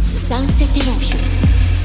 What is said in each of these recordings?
Sunset Emotions.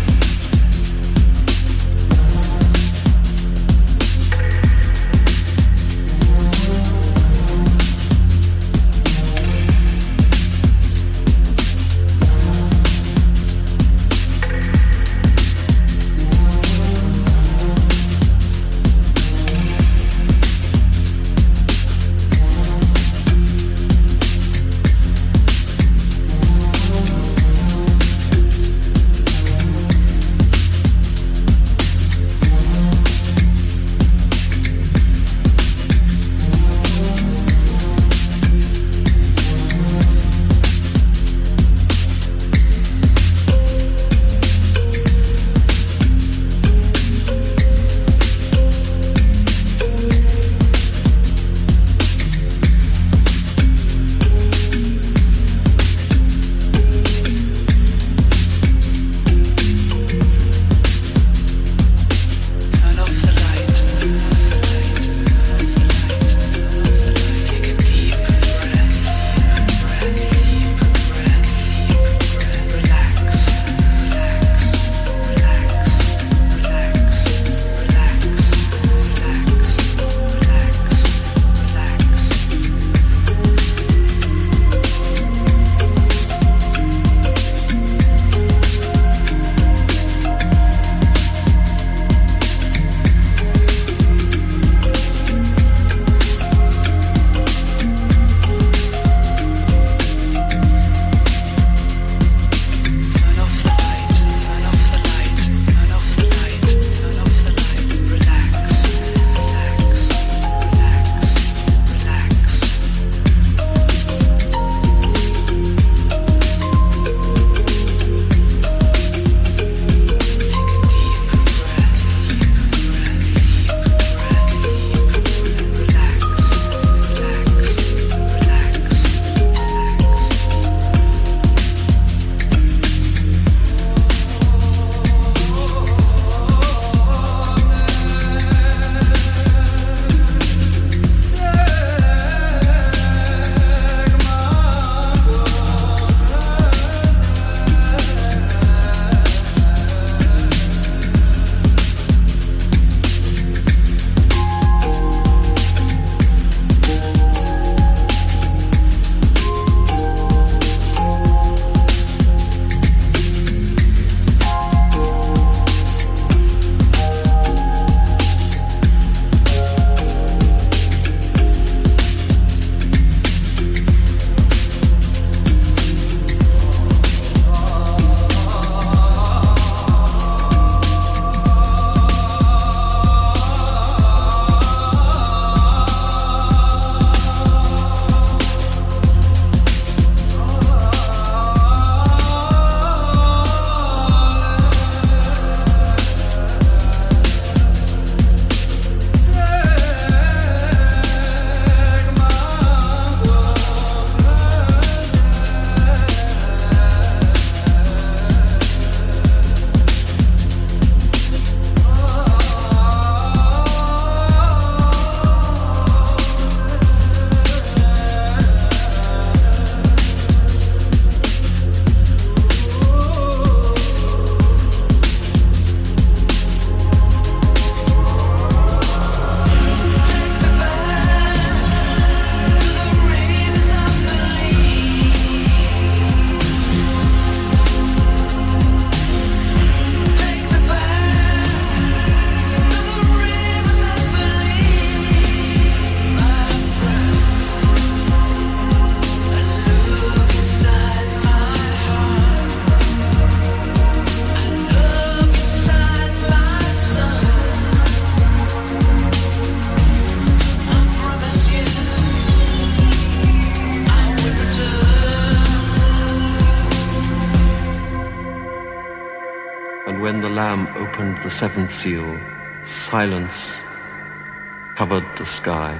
The seventh seal, silence covered the sky.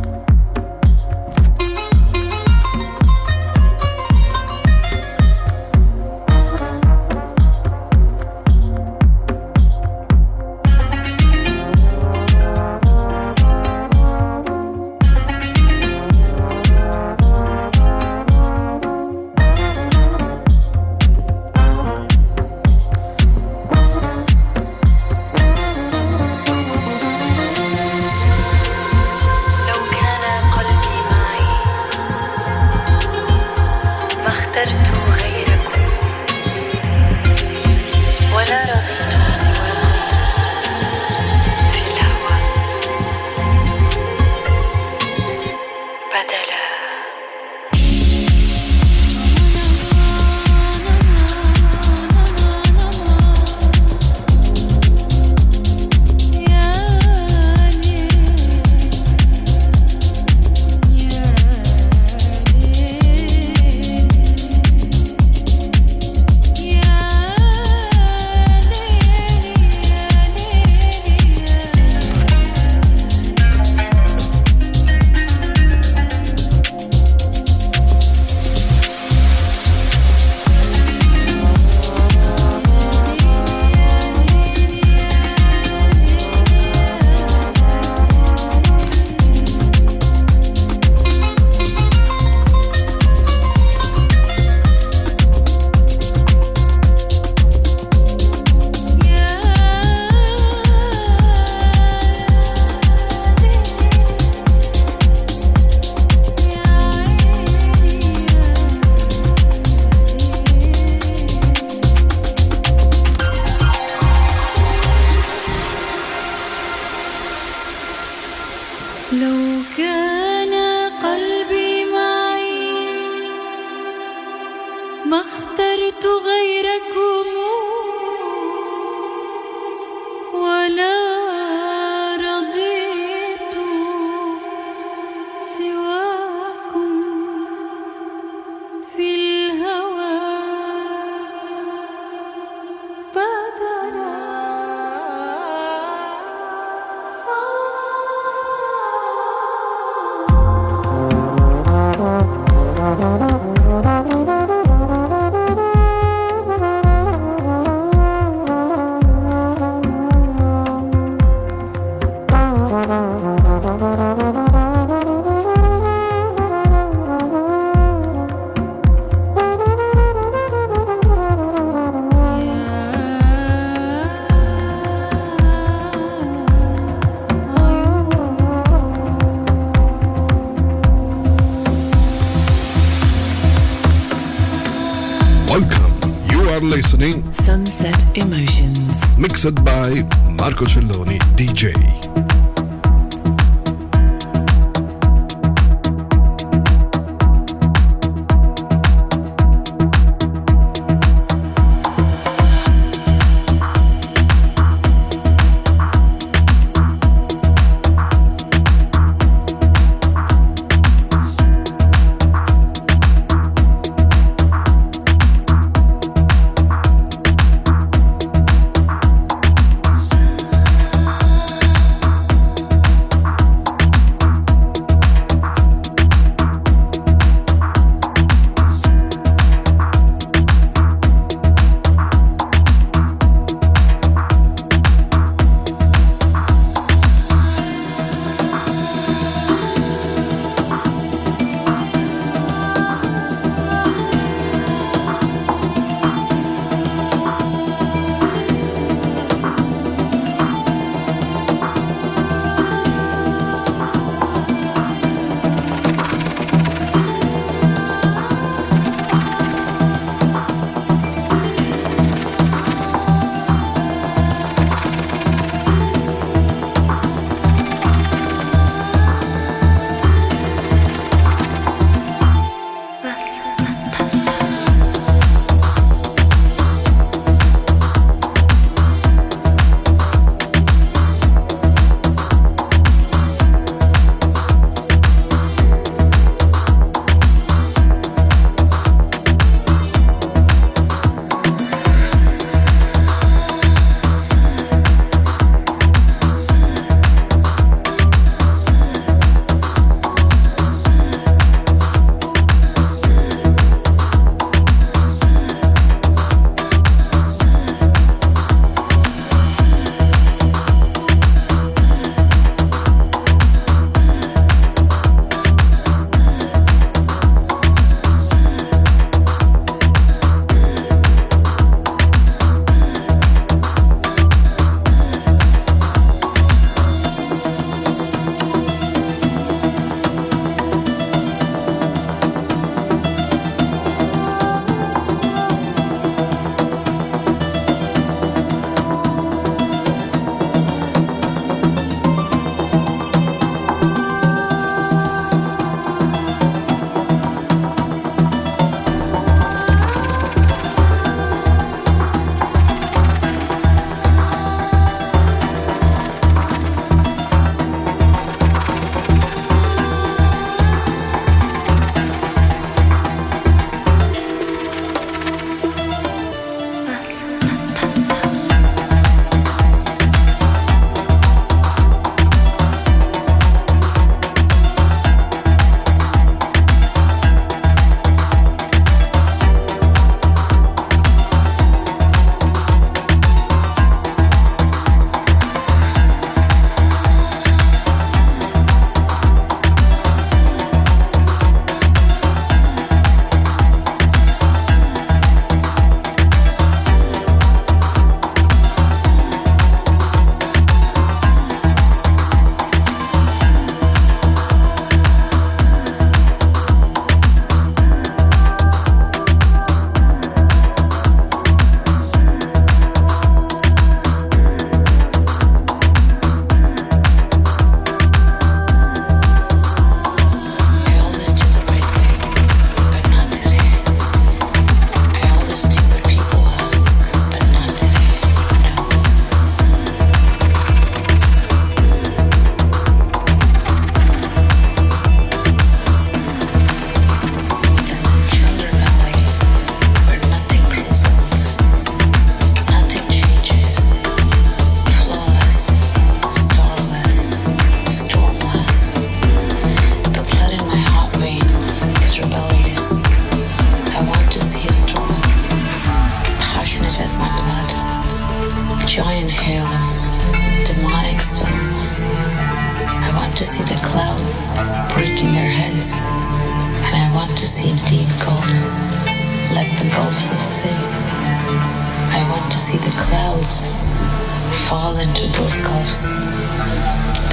Fall into those gulfs,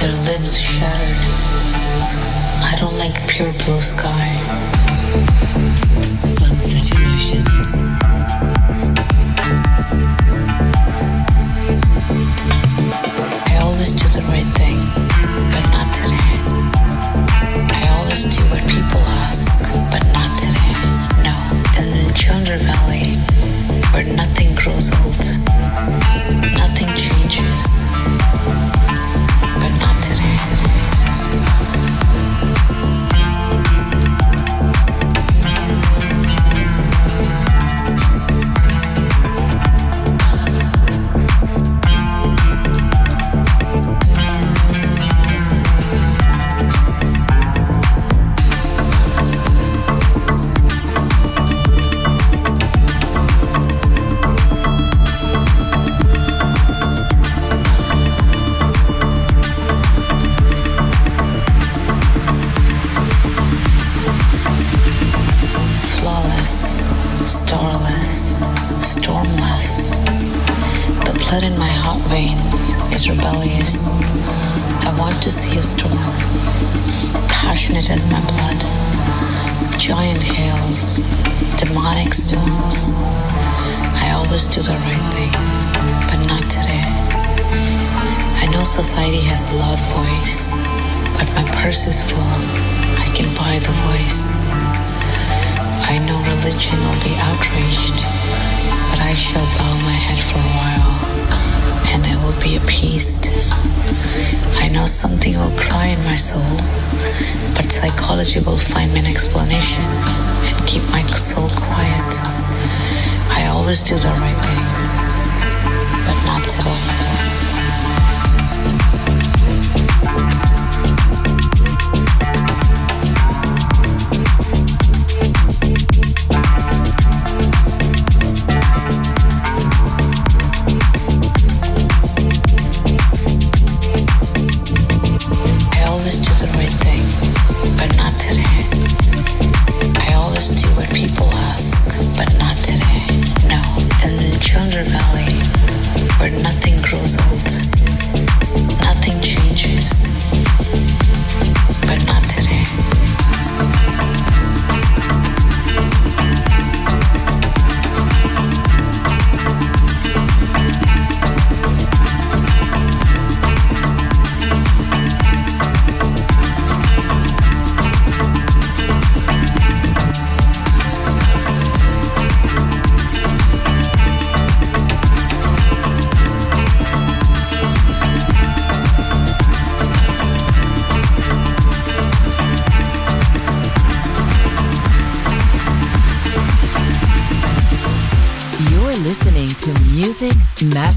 their limbs shattered. I don't like pure blue sky. Sunset Emotions. I always do the right thing, but not today. Always do what people ask, but not today. No, in the Chandra Valley, where nothing grows old, nothing changes, but not today. Do the right thing, but not today. I know society has a loud voice, but my purse is full. I can buy the voice. I know religion will be outraged, but I shall bow my head for a while, and I will be appeased. I know something will cry in my soul, but psychology will find me an explanation Always do the right thing, but not today.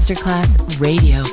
Masterclass Radio.